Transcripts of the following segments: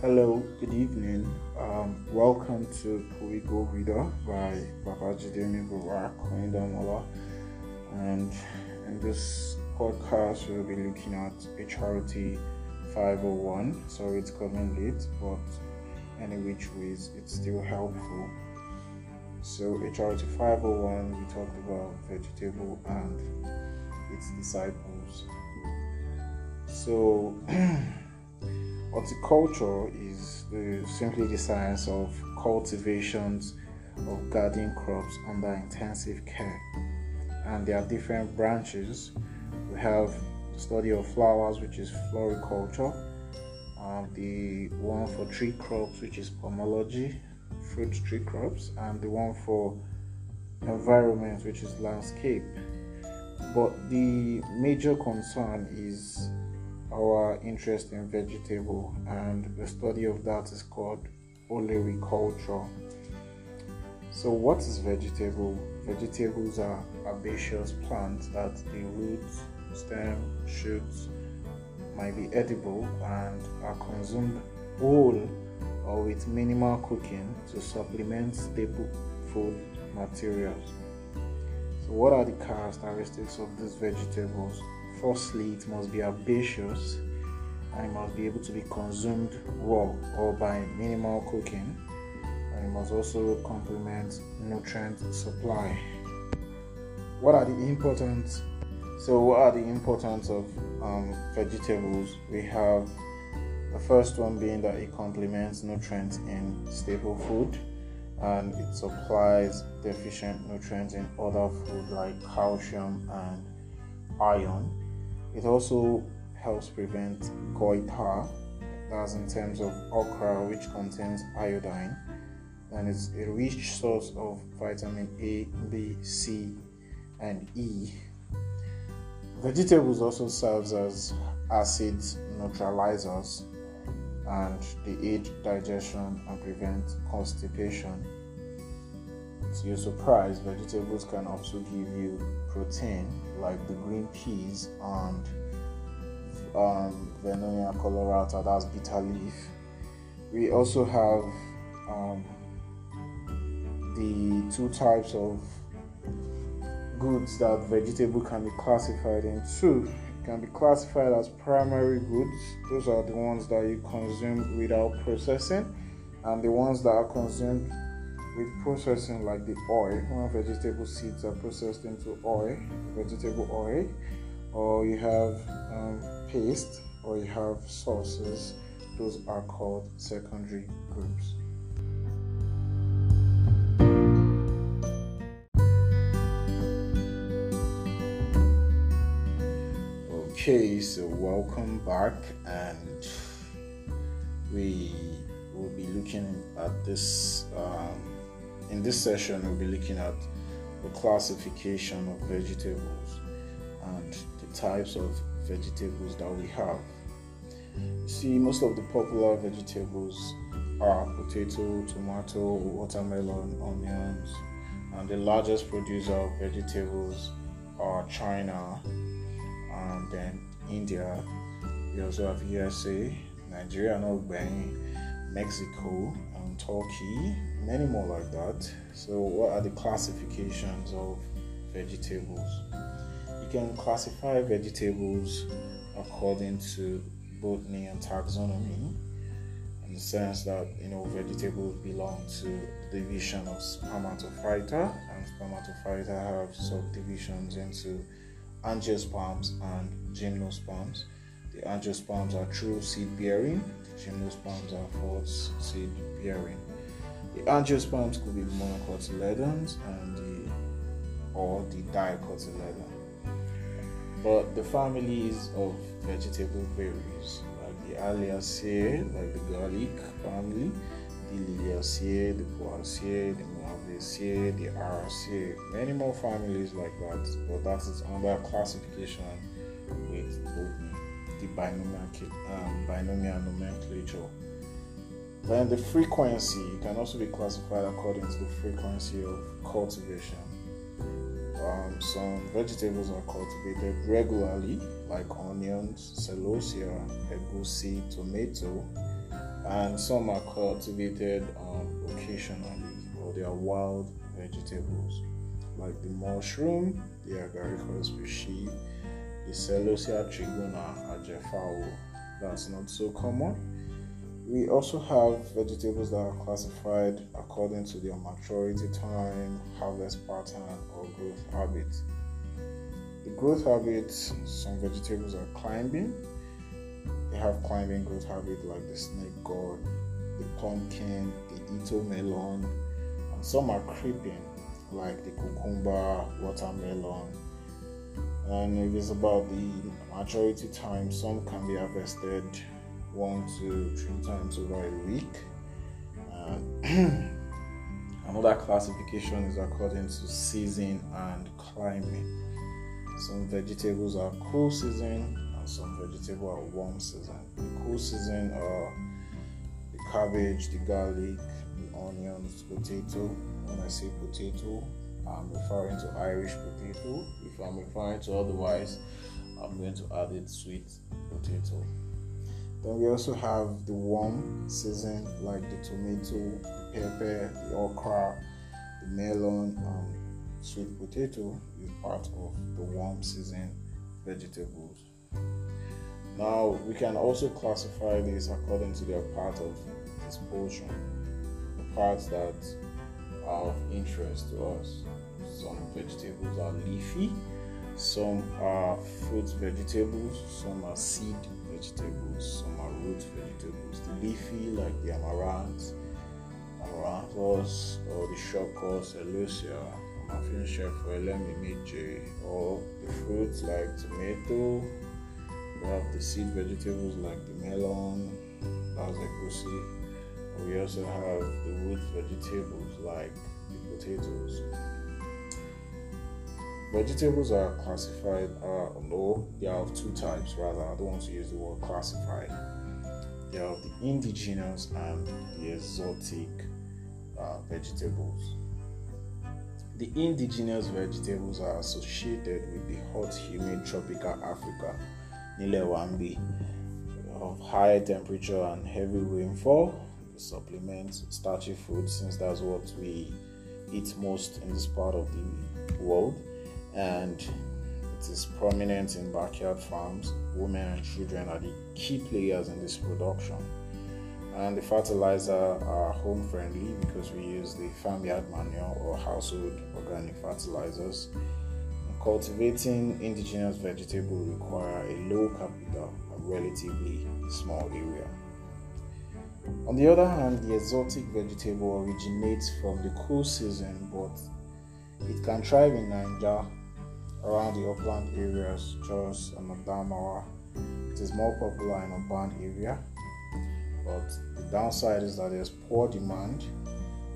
Hello, good evening. Um, welcome to Puigo Reader by Babajide Miburak Koindamola. And in this podcast, we'll be looking at HRT 501. Sorry, it's coming late, but any which ways, it's still helpful. So, HRT 501, we talked about vegetable and its disciples. So, Horticulture is the, simply the science of cultivations of garden crops under intensive care. And there are different branches. We have the study of flowers, which is floriculture, um, the one for tree crops, which is pomology, fruit tree crops, and the one for environment, which is landscape. But the major concern is our interest in vegetable, and the study of that is called olericulture. So, what is vegetable? Vegetables are herbaceous plants that the roots, stem, shoots might be edible and are consumed whole or with minimal cooking to supplement staple food materials. So, what are the characteristics of these vegetables? Firstly, it must be herbaceous and it must be able to be consumed raw or by minimal cooking. And it must also complement nutrient supply. What are the importance? So, what are the importance of um, vegetables? We have the first one being that it complements nutrients in staple food and it supplies deficient nutrients in other food like calcium and iron it also helps prevent goiter, that's in terms of okra, which contains iodine, and it's a rich source of vitamin A, B, C, and E. Vegetables also serves as acid neutralizers and they aid digestion and prevent constipation. To your surprise, vegetables can also give you protein like the green peas and um, Vernonia colorata, that's bitter leaf. We also have um, the two types of goods that vegetable can be classified into. It can be classified as primary goods, those are the ones that you consume without processing, and the ones that are consumed with processing like the oil. When vegetable seeds are processed into oil vegetable oil or you have um, paste or you have sauces. Those are called secondary groups. Okay so welcome back and we will be looking at this um, in this session, we'll be looking at the classification of vegetables and the types of vegetables that we have. See, most of the popular vegetables are potato, tomato, watermelon, onions, and the largest producer of vegetables are China and then India. We also have USA, Nigeria, Mexico, and Turkey, many more like that. So, what are the classifications of vegetables? You can classify vegetables according to botany and taxonomy, in the sense that you know vegetables belong to the division of spermatophyta, and spermatophyta have subdivisions into angiosperms and gymnosperms. The angiosperms are true seed bearing, gymnosperms are false seed bearing. The angiosperms could be monocotyledons and the or the dicotyledon. But the families of vegetable varies, like the Alliaceae, like the garlic family, the Liliaceae, the Poaceae, the Malvaceae, the Araceae, many more families like that. But that is under classification binomial, um, binomial nomenclature. Then the frequency can also be classified according to the frequency of cultivation. Um, some vegetables are cultivated regularly, like onions, celosia, egusi, tomato, and some are cultivated um, occasionally, or they are wild vegetables like the mushroom, the Agaricus species, the Celosia trigona ajefao. That's not so common. We also have vegetables that are classified according to their maturity time, harvest pattern, or growth habit. The growth habits, some vegetables are climbing. They have climbing growth habit like the snake gourd, the pumpkin, the ito melon, and some are creeping like the cucumber, watermelon. And if it's about the maturity time, some can be harvested one to three times over a week. Uh, another classification is according to season and climate. Some vegetables are cool season and some vegetables are warm season. The cool season are the cabbage, the garlic, the onions, potato. When I say potato, I'm referring to Irish potato. If I'm referring to otherwise, I'm going to add it sweet potato. Then we also have the warm season like the tomato, the pepper, the okra, the melon, and sweet potato is part of the warm season vegetables. Now we can also classify these according to their part of this portion, the parts that are of interest to us. Some vegetables are leafy, some are fruit vegetables, some are seed vegetables, some are root vegetables. The leafy, like the amaranth, amaranthus, or the shoko, celosia, muffin chef, or the fruits like tomato. We have the seed vegetables like the melon, that's. We also have the root vegetables like the potatoes. Vegetables are classified, uh, no, they are of two types rather. I don't want to use the word classified. They are the indigenous and the exotic uh, vegetables. The indigenous vegetables are associated with the hot, humid tropical Africa, Nilewambi, of high temperature and heavy rainfall. They supplement starchy food since that's what we eat most in this part of the world and it is prominent in backyard farms. Women and children are the key players in this production. And the fertilizer are home friendly because we use the farmyard manure or household organic fertilizers. Cultivating indigenous vegetable require a low capital and relatively small area. On the other hand, the exotic vegetable originates from the cool season, but it can thrive in Nigeria around the upland areas, Jos and Adamawa. It is more popular in urban area, but the downside is that there's poor demand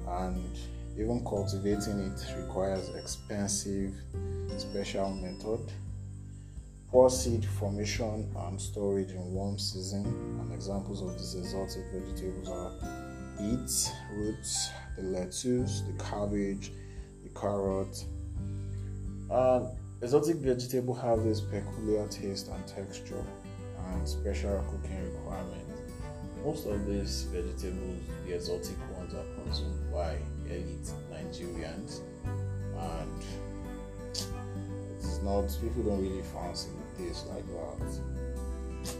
and even cultivating it requires expensive special method. Poor seed formation and storage in warm season. And examples of these exotic vegetables are beets, roots, the lettuce, the cabbage, the carrot. And Exotic vegetables have this peculiar taste and texture and special cooking requirements. Most of these vegetables, the exotic ones, are consumed by elite Nigerians, and it's not people don't really fancy taste like that.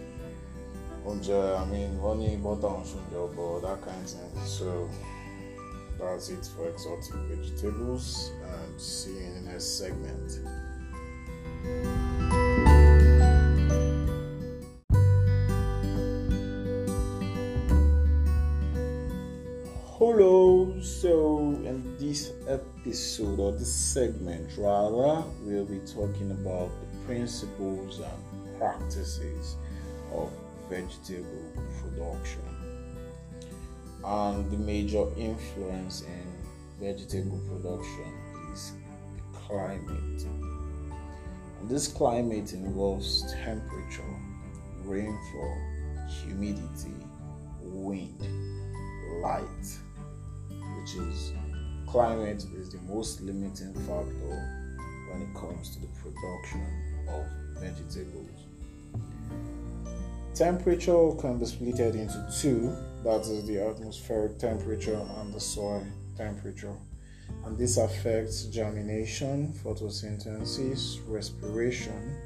Unja, I mean, honey, butter, on but that kind of thing. So that's it for exotic vegetables, and see you in the next segment. Hello, so in this episode or this segment, rather, we'll be talking about the principles and practices of vegetable production and the major influence in vegetable production is the climate this climate involves temperature, rainfall, humidity, wind, light, which is climate is the most limiting factor when it comes to the production of vegetables. Temperature can be split into two that is the atmospheric temperature and the soil temperature. And this affects germination, photosynthesis, respiration.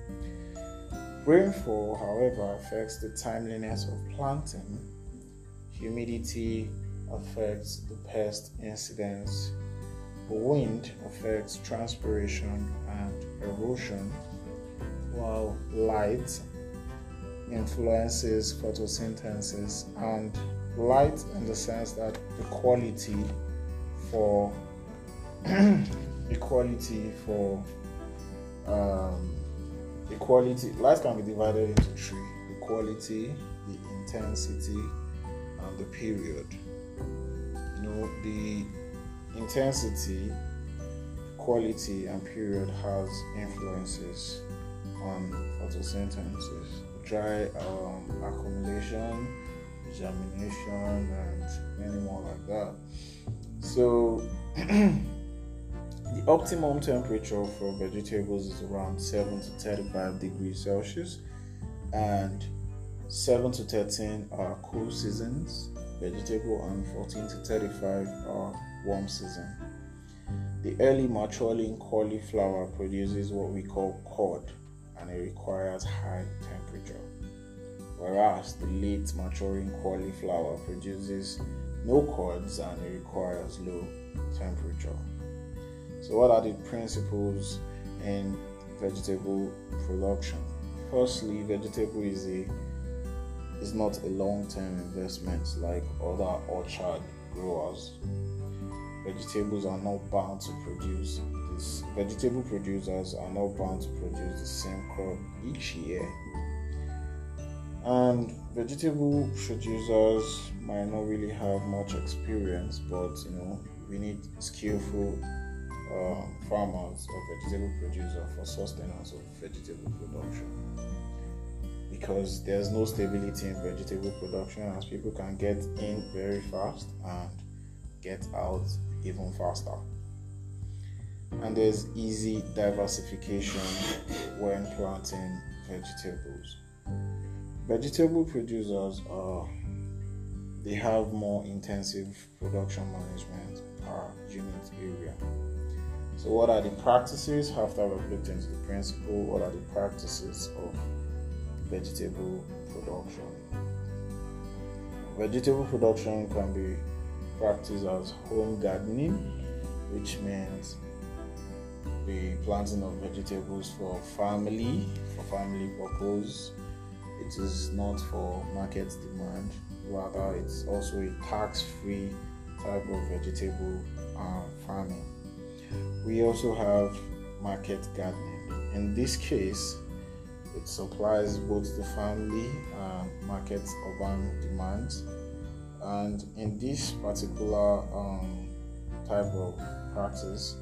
Rainfall, however, affects the timeliness of planting. Humidity affects the pest incidence. Wind affects transpiration and erosion, while light influences photosynthesis and light in the sense that the quality for equality for um, equality light can be divided into three. The quality the intensity and the period. You know the intensity quality and period has influences on photosynthesis dry um, accumulation germination and many more like that. So the optimum temperature for vegetables is around 7 to 35 degrees Celsius and 7 to 13 are cool seasons, vegetable and 14 to 35 are warm season. The early maturing cauliflower produces what we call curd and it requires high temperature. Whereas the late maturing cauliflower produces no curds and it requires low temperature. So, what are the principles in vegetable production? Firstly, vegetable is a is not a long-term investment like other orchard growers. Vegetables are not bound to produce this. Vegetable producers are not bound to produce the same crop each year. And vegetable producers might not really have much experience, but you know, we need skillful um, farmers or vegetable producers for sustenance of vegetable production. Because there's no stability in vegetable production as people can get in very fast and get out even faster. And there's easy diversification when planting vegetables. Vegetable producers are they have more intensive production management per unit area so, what are the practices after we've looked into the principle? What are the practices of vegetable production? Vegetable production can be practiced as home gardening, which means the planting of vegetables for family, for family purpose. It is not for market demand, rather, it's also a tax free type of vegetable uh, farming we also have market gardening. In this case, it supplies both the family and market urban demands. And in this particular um, type of practice,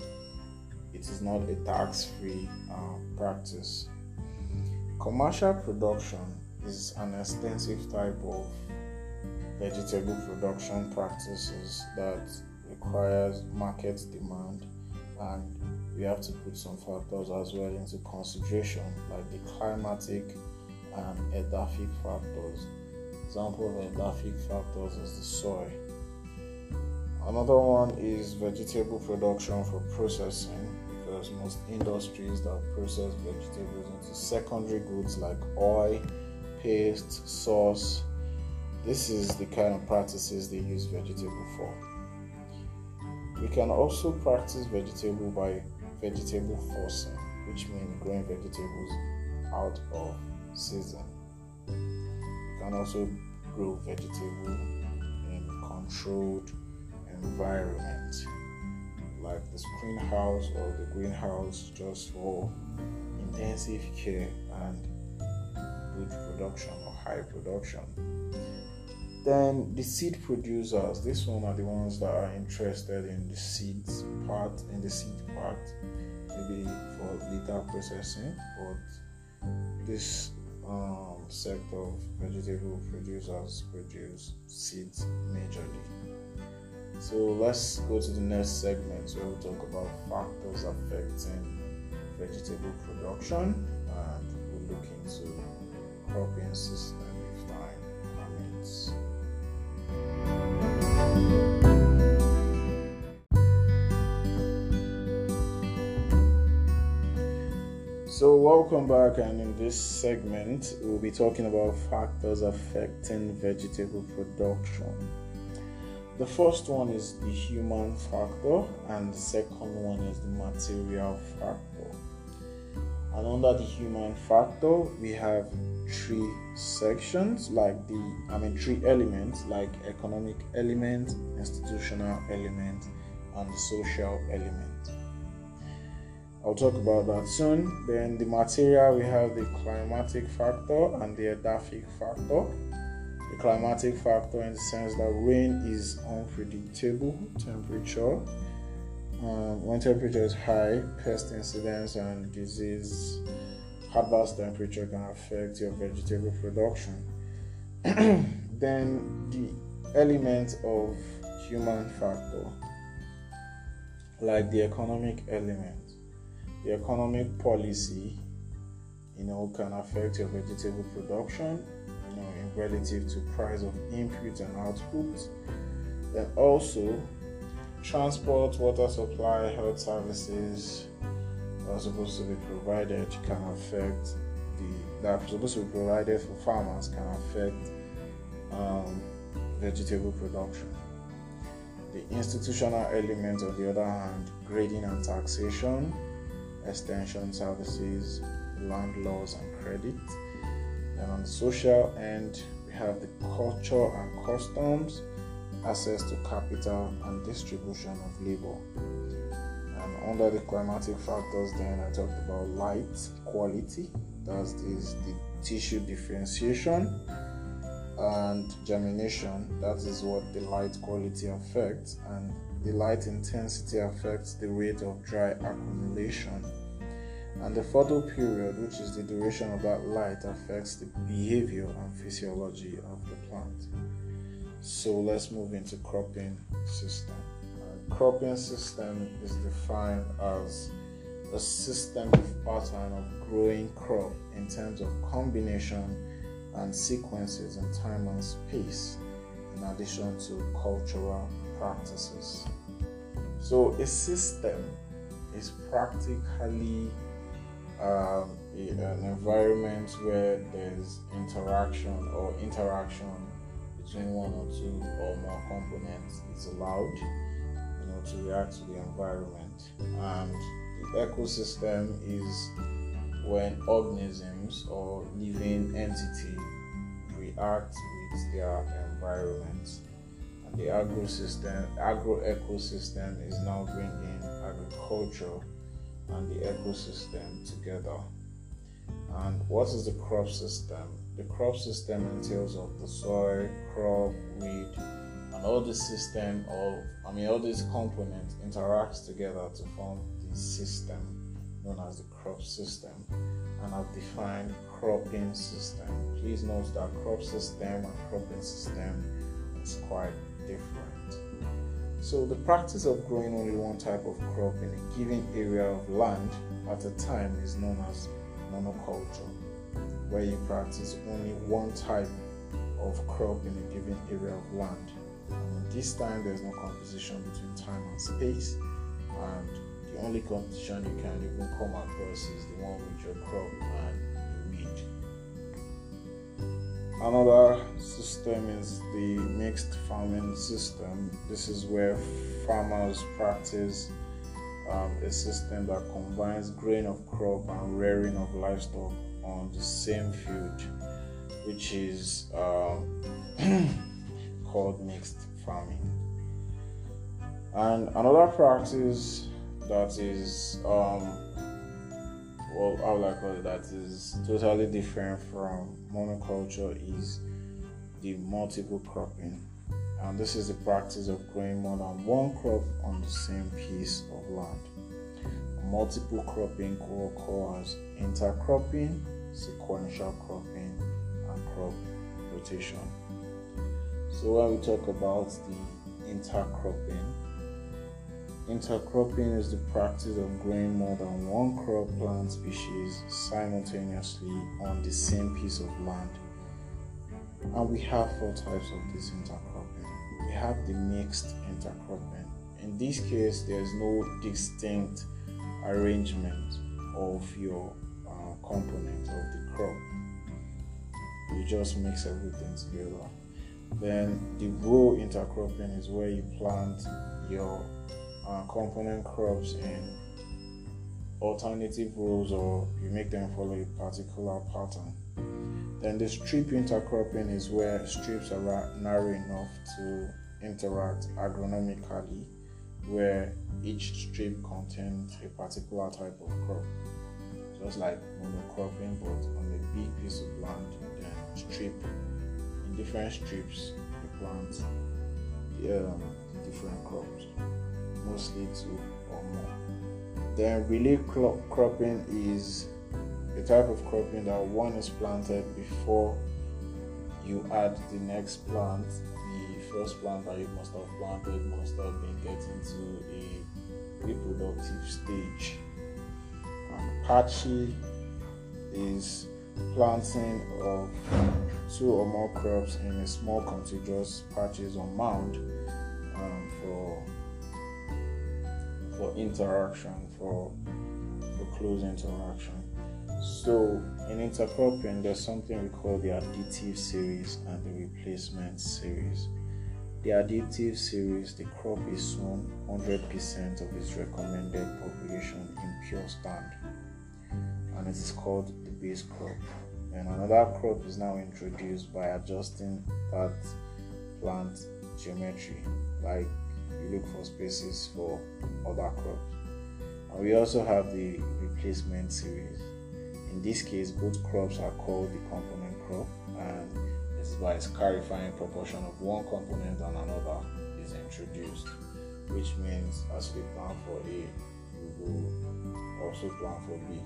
it is not a tax free uh, practice. Commercial production is an extensive type of vegetable production practices that requires market demand and we have to put some factors as well into consideration, like the climatic and edaphic factors. Example of edaphic factors is the soil. Another one is vegetable production for processing because most industries that process vegetables into secondary goods like oil, paste, sauce. This is the kind of practices they use vegetable for. We can also practice vegetable by vegetable forcing, which means growing vegetables out of season. You can also grow vegetable in controlled environment like the screen house or the greenhouse just for intensive care and good production or high production. Then the seed producers, this one are the ones that are interested in the seeds part, in the seed part, maybe for later processing, but this um, sector of vegetable producers produce seeds majorly. So let's go to the next segment where we'll talk about factors affecting vegetable production and we'll look into cropping system if time permits. So, welcome back, and in this segment, we'll be talking about factors affecting vegetable production. The first one is the human factor, and the second one is the material factor. And under the human factor, we have three sections like the I mean three elements like economic element, institutional element, and the social element. I'll talk about that soon. Then the material we have the climatic factor and the edaphic factor. The climatic factor in the sense that rain is unpredictable temperature. Um, when temperature is high, pest incidence and disease adverse temperature can affect your vegetable production. then the element of human factor, like the economic element the economic policy, you know, can affect your vegetable production, you know, in relative to price of input and output. Then also transport, water supply, health services are supposed to be provided can affect the that are supposed to be provided for farmers can affect um, vegetable production. The institutional element, on the other hand, grading and taxation extension services, land laws, and credit. Then on the social end, we have the culture and customs, access to capital, and distribution of labor. And under the climatic factors, then I talked about light quality, that is the tissue differentiation and germination that is what the light quality affects and the light intensity affects the rate of dry accumulation and the photo period which is the duration of that light affects the behavior and physiology of the plant so let's move into cropping system uh, cropping system is defined as a systemic pattern of growing crop in terms of combination and sequences in time and space, in addition to cultural practices. So, a system is practically um, an environment where there's interaction or interaction between one or two or more components is allowed you know to react to the environment and the ecosystem is when organisms or living entity react with their environment. And the agro system, agro ecosystem is now bringing agriculture and the ecosystem together. And what is the crop system? The crop system entails of the soil, crop, weed, and all the system of I mean all these components interacts together to form the system known as the crop system and I've defined cropping system. Please note that crop system and cropping system is quite different. So the practice of growing only one type of crop in a given area of land at a time is known as monoculture, where you practice only one type of crop in a given area of land. And this time there's no composition between time and space and the only competition you can even come across is the one with your crop and weed. Another system is the mixed farming system. This is where farmers practice um, a system that combines growing of crop and rearing of livestock on the same field, which is um, called mixed farming. And another practice that is um well how would call it that is totally different from monoculture is the multiple cropping. And this is the practice of growing more than one crop on the same piece of land. Multiple cropping co-occurs intercropping, sequential cropping, and crop rotation. So when we talk about the intercropping, Intercropping is the practice of growing more than one crop plant species simultaneously on the same piece of land. And we have four types of this intercropping. We have the mixed intercropping. In this case, there's no distinct arrangement of your um, component of the crop. You just mix everything together. Then the row intercropping is where you plant your uh, component crops in alternative rows or you make them follow a particular pattern. Then the strip intercropping is where strips are narrow enough to interact agronomically, where each strip contains a particular type of crop. Just like monocropping, but on a big piece of land, then strip in different strips you plant um, different crops, mostly two or more. Then relay cropping is a type of cropping that one is planted before you add the next plant. First plant that you must have planted must have been getting to a reproductive stage. And patchy is planting of two or more crops in a small contiguous patches or mound um, for for interaction for for close interaction. So in intercropping, there's something we call the additive series and the replacement series. The additive series, the crop is sown 100% of its recommended population in pure stand, and it is called the base crop. And another crop is now introduced by adjusting that plant geometry, like you look for spaces for other crops. And we also have the replacement series. In this case, both crops are called the component crop, and is by clarifying proportion of one component and another is introduced, which means as we plan for A, we will also plan for B.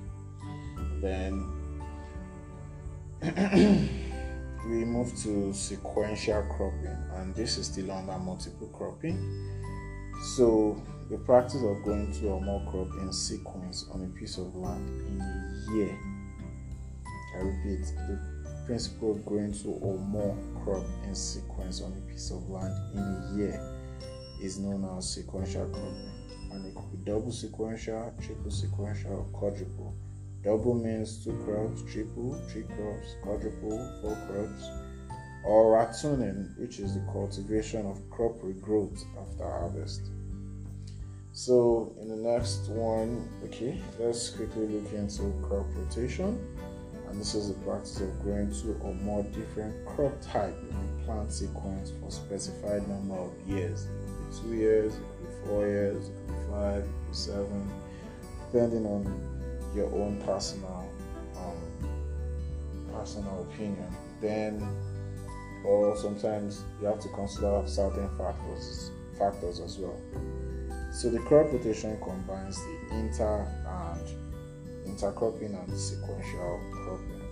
Then we move to sequential cropping, and this is still under multiple cropping. So the practice of growing two or more crop in sequence on a piece of land in a year. I repeat, the principle of growing two or more crops in sequence on a piece of land in a year is known as sequential cropping. And it could be double sequential, triple sequential, or quadruple. Double means two crops, triple, three crops, quadruple, four crops, or ratooning, which is the cultivation of crop regrowth after harvest. So in the next one, okay, let's quickly look into crop rotation. And this is the practice of growing two or more different crop type in a plant sequence for specified number of years. It could be two years, it could be four years, it could be five, it could be seven, depending on your own personal um, personal opinion. Then or sometimes you have to consider certain factors factors as well. So the crop rotation combines the inter and intercropping and sequential cropping.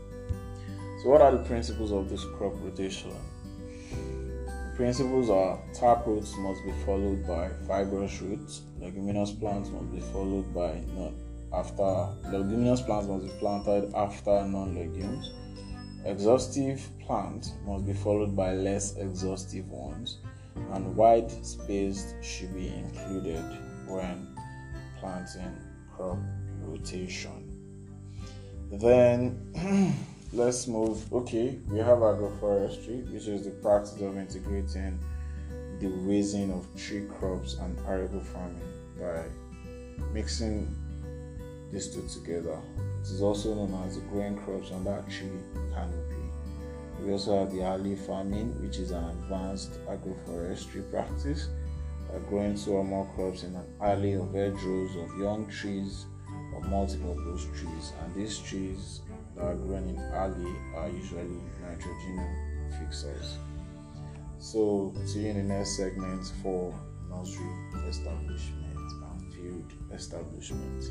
So what are the principles of this crop rotation? The principles are taproots must be followed by fibrous roots, leguminous plants must be followed by not after leguminous plants must be planted after non-legumes. Exhaustive plants must be followed by less exhaustive ones and wide spaced should be included when planting crop rotation. Then let's move. Okay, we have agroforestry, which is the practice of integrating the raising of tree crops and arable farming by mixing these two together. It is also known as the growing crops under tree canopy. We also have the alley farming, which is an advanced agroforestry practice, uh, growing two or more crops in an alley of hedgerows of young trees or multiple of those trees. And these trees that are grown in alley are usually nitrogen fixers. So, see you in the next segment for nursery establishment and field establishment.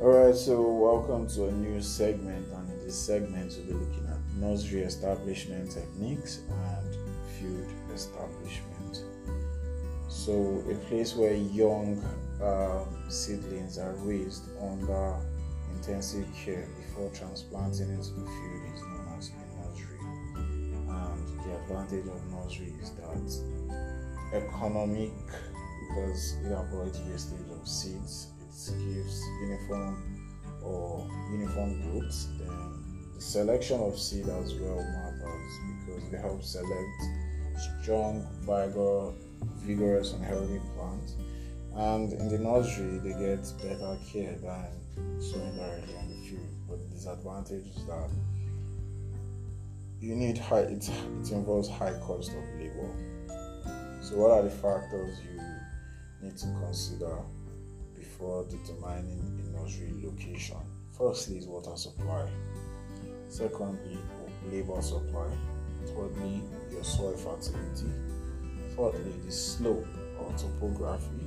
Alright, so welcome to a new segment, and in this segment, we'll be looking at nursery establishment techniques and field establishment. So, a place where young um, seedlings are raised under intensive care before transplanting into the field is known as a nursery, and the advantage of nursery is that economic because it avoids wastage of seeds. It gives uniform or uniform growth. The selection of seed as well matters because they help select strong, vigor, vigorous, and healthy plants. And in the nursery, they get better care than sowing directly in the field. But the disadvantage is that you need high. It, it involves high cost of labor. So, what are the factors you need to consider before determining a nursery location. Firstly, is water supply. Secondly, labor supply. Thirdly, your soil fertility. Fourthly, the slope or topography.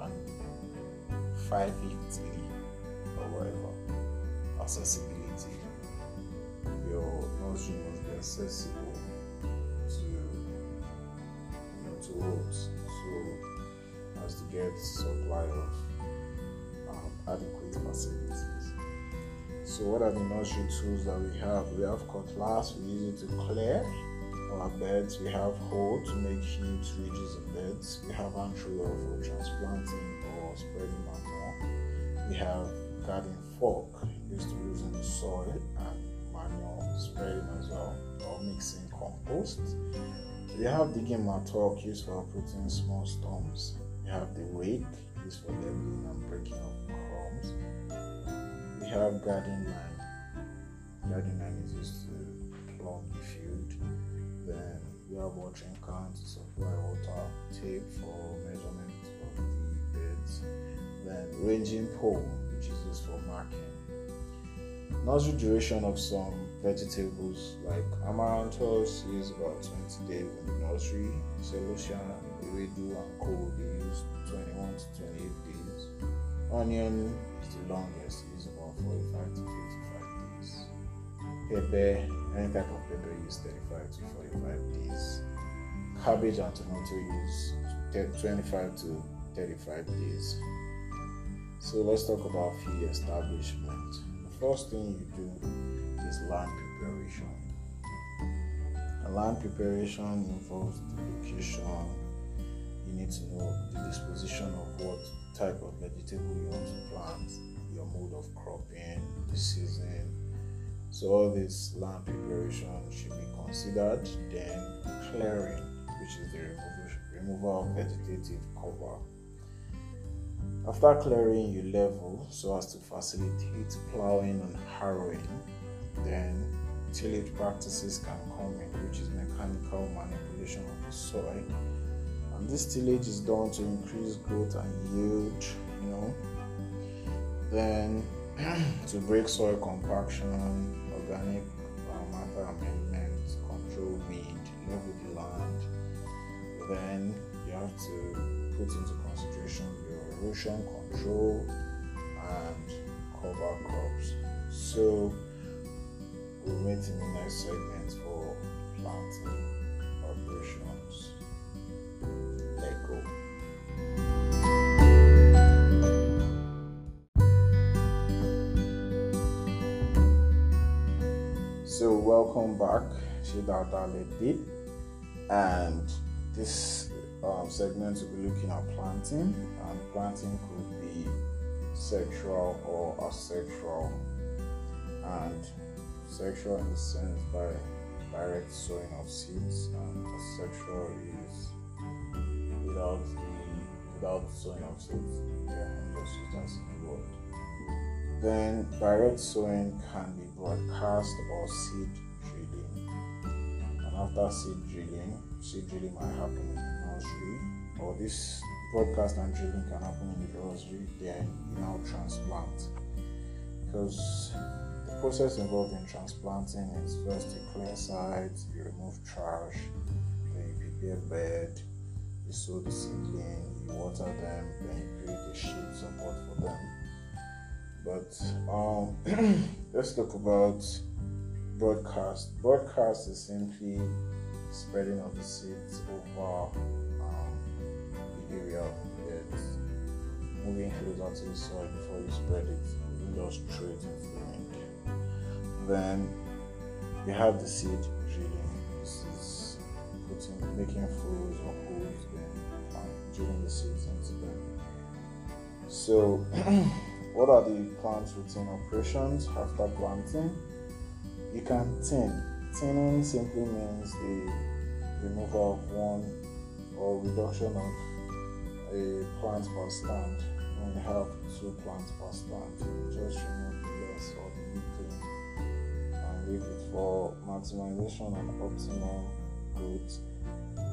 And fifthly, or whatever, accessibility. Your nursery must be accessible to, you know, to roads. So as to get supply of um, adequate facilities. So, what are the nursery tools that we have? We have cutlass, we use it to clear our beds. We have hoe to make huge ridges of beds. We have antroller for transplanting or spreading manure. We have garden fork used to use in the soil and manure spreading as well or mixing compost. We have digging mattock used for putting small stumps. We have the rake, used for leveling and breaking of crumbs. Have garden line. Garden line is used to plumb the field. Then we have watering can to supply water, tape for measurement of the beds. Then ranging pole, which is used for marking. Nursery duration of some vegetables like amaranthus is about 20 days in the nursery. Celosia Ewedu and co they use 21 to 28 days. Onion is the longest, 45 to 55 days. Pepper, any type of pepper use 35 to 45 days. Cabbage and tomato use 25 to 35 days. So let's talk about field establishment. The first thing you do is land preparation. A land preparation involves the location, you need to know the disposition of what type of vegetable you want to plant, mode of cropping, the season. So all this land preparation should be considered. Then clearing, which is the removal of vegetative cover. After clearing, you level so as to facilitate plowing and harrowing. Then tillage practices can come in, which is mechanical manipulation of the soil and this tillage is done to increase growth and yield you know then to break soil compaction organic matter amendment control weed level the land then you have to put into consideration your erosion control and cover crops. So we'll meet in the next segment for planting operations. So welcome back Data Deep, and this um, segment will be looking at planting, and planting could be sexual or asexual, and sexual in the sense by direct sowing of seeds, and asexual is without the without sowing of seeds. Yeah, I'm just in the word. Then direct sowing can be broadcast or seed after seed drilling, seed drilling might happen in the nursery, or this broadcast and drilling can happen in the nursery, then you now transplant. Because the process involved in transplanting is first you clear sites, you remove trash, then you prepare bed, you sow the seedling, you water them, then you create a shade support for them. But um, let's talk about broadcast. Broadcast is simply spreading of the seeds over um, the area bed, moving closer to the soil before you spread it. You just it into the wind. Then you have the seed drilling. This is putting making furrows or holes then during the season to them. So what are the plant routine operations after planting? You can tin. Tinning simply means the removal of one or reduction of a plant per stand. and have two plants per stand, just remove the less or the weakling and leave it for maximization and optimal growth.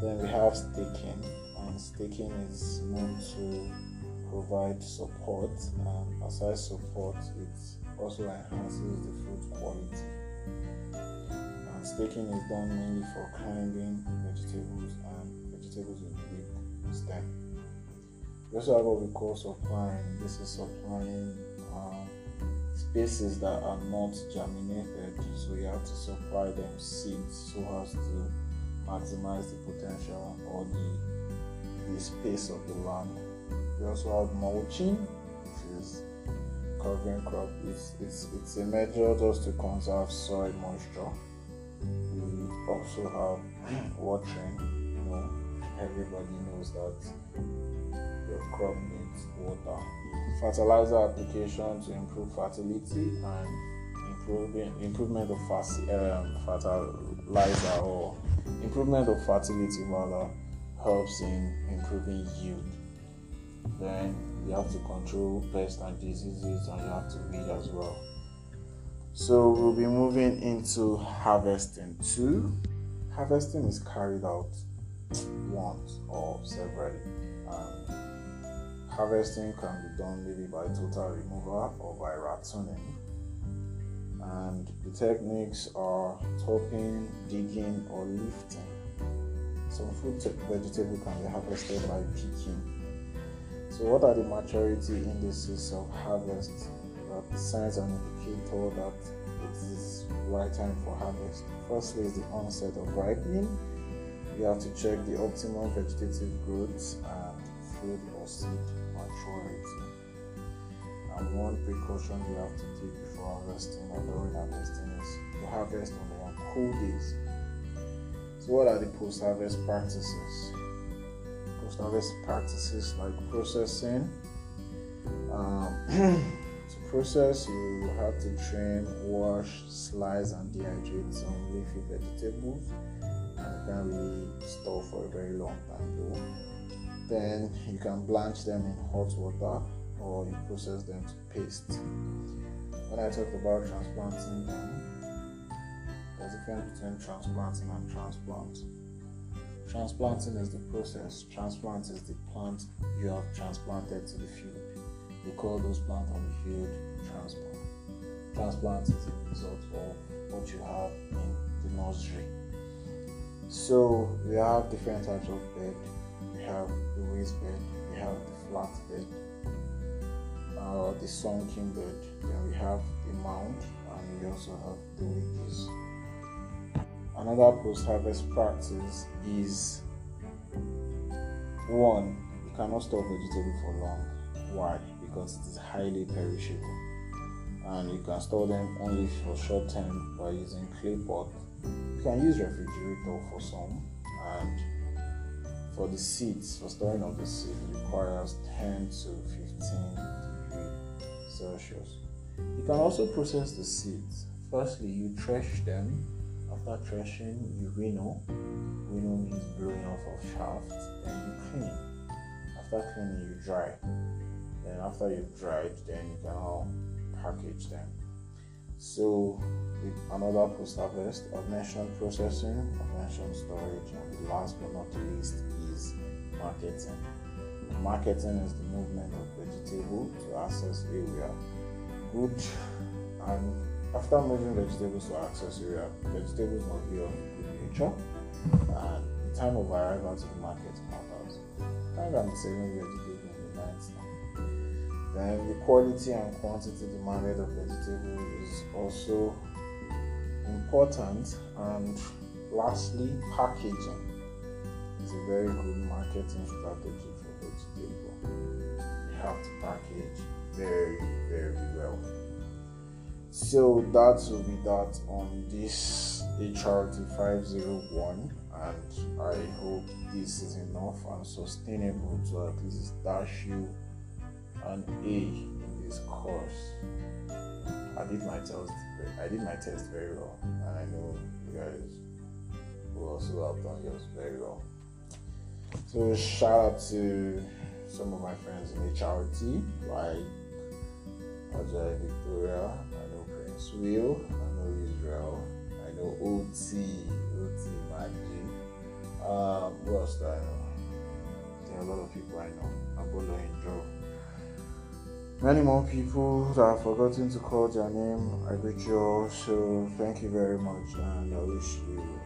Then we have staking, and staking is meant to provide support, and aside support, it also enhances the fruit quality staking is done mainly for climbing vegetables and vegetables with weak stem. We also have what we call supplying. This is supplying um, spaces that are not germinated, so you have to supply them seeds so as to maximize the potential or the, the space of the land. We also have mulching, which is covering crop. It's, it's, it's a measure just to conserve soil moisture also have watering. You know, everybody knows that your crop needs water. Fertilizer application to improve fertility and improving improvement of um, fertilizer or improvement of fertility rather helps in improving yield. Then you have to control pests and diseases and you have to weed as well. So we'll be moving into harvesting. Two, harvesting is carried out once or severally. And harvesting can be done maybe by total removal or by ratooning. And the techniques are topping, digging, or lifting. Some fruit vegetable can be harvested by picking. So, what are the maturity indices of harvest? That signs an told that it is right time for harvest. Firstly is the onset of ripening. You have to check the optimal vegetative growth and fruit or seed maturity. And one precaution you have to take before harvesting or during harvesting is to harvest only on cool days. So, what are the post harvest practices? Post harvest practices like processing. Um, process, you have to trim, wash, slice, and dehydrate some leafy vegetables. And you can't really store for a very long time though. Then you can blanch them in hot water or you process them to paste. When I talked about transplanting them, there's a difference between transplanting and transplant. Transplanting is the process, transplant is the plant you have transplanted to the field. We call those plants on the field transplant. Transplant is a result of what you have in the nursery. So we have different types of bed. We have the raised bed, we have the flat bed, uh, the sunken bed, then we have the mound, and we also have the ridges. Another post-harvest practice is one, you cannot store vegetable for long. Why? Because it is highly perishable and you can store them only for short time by using clay pot. You can use refrigerator for some and for the seeds, for storing of the seed requires 10 to 15 degrees Celsius. You can also process the seeds. Firstly, you thresh them. After threshing, you winnow. Winnow means blowing off of chaff. Then you clean. After cleaning, you dry. Then after you've dried, then you can now package them. So another post harvest, I've mentioned processing, I've mentioned storage, and the last but not least is marketing. Marketing is the movement of vegetable to access area. Good and after moving vegetables to access area, vegetables must be of good nature and the time of arrival to the market matters. I can selling vegetables Then the quality and quantity demanded of vegetables is also important. And lastly, packaging is a very good marketing strategy for vegetable. You have to package very, very well. So that will be that on this HRT 501 and I hope this is enough and sustainable to at least dash you an A in this course. I did my test. I did my test very well, and I know you guys will also have done yours very well. So shout out to some of my friends in HRT, like Ajay Victoria, I know Prince Will, I know Israel, I know OT, OT Magic. Um, who else do I know? There are a lot of people I know. Abolo Enjoy. Many more people that I've forgotten to call their name. I greet you all. So thank you very much, and I wish you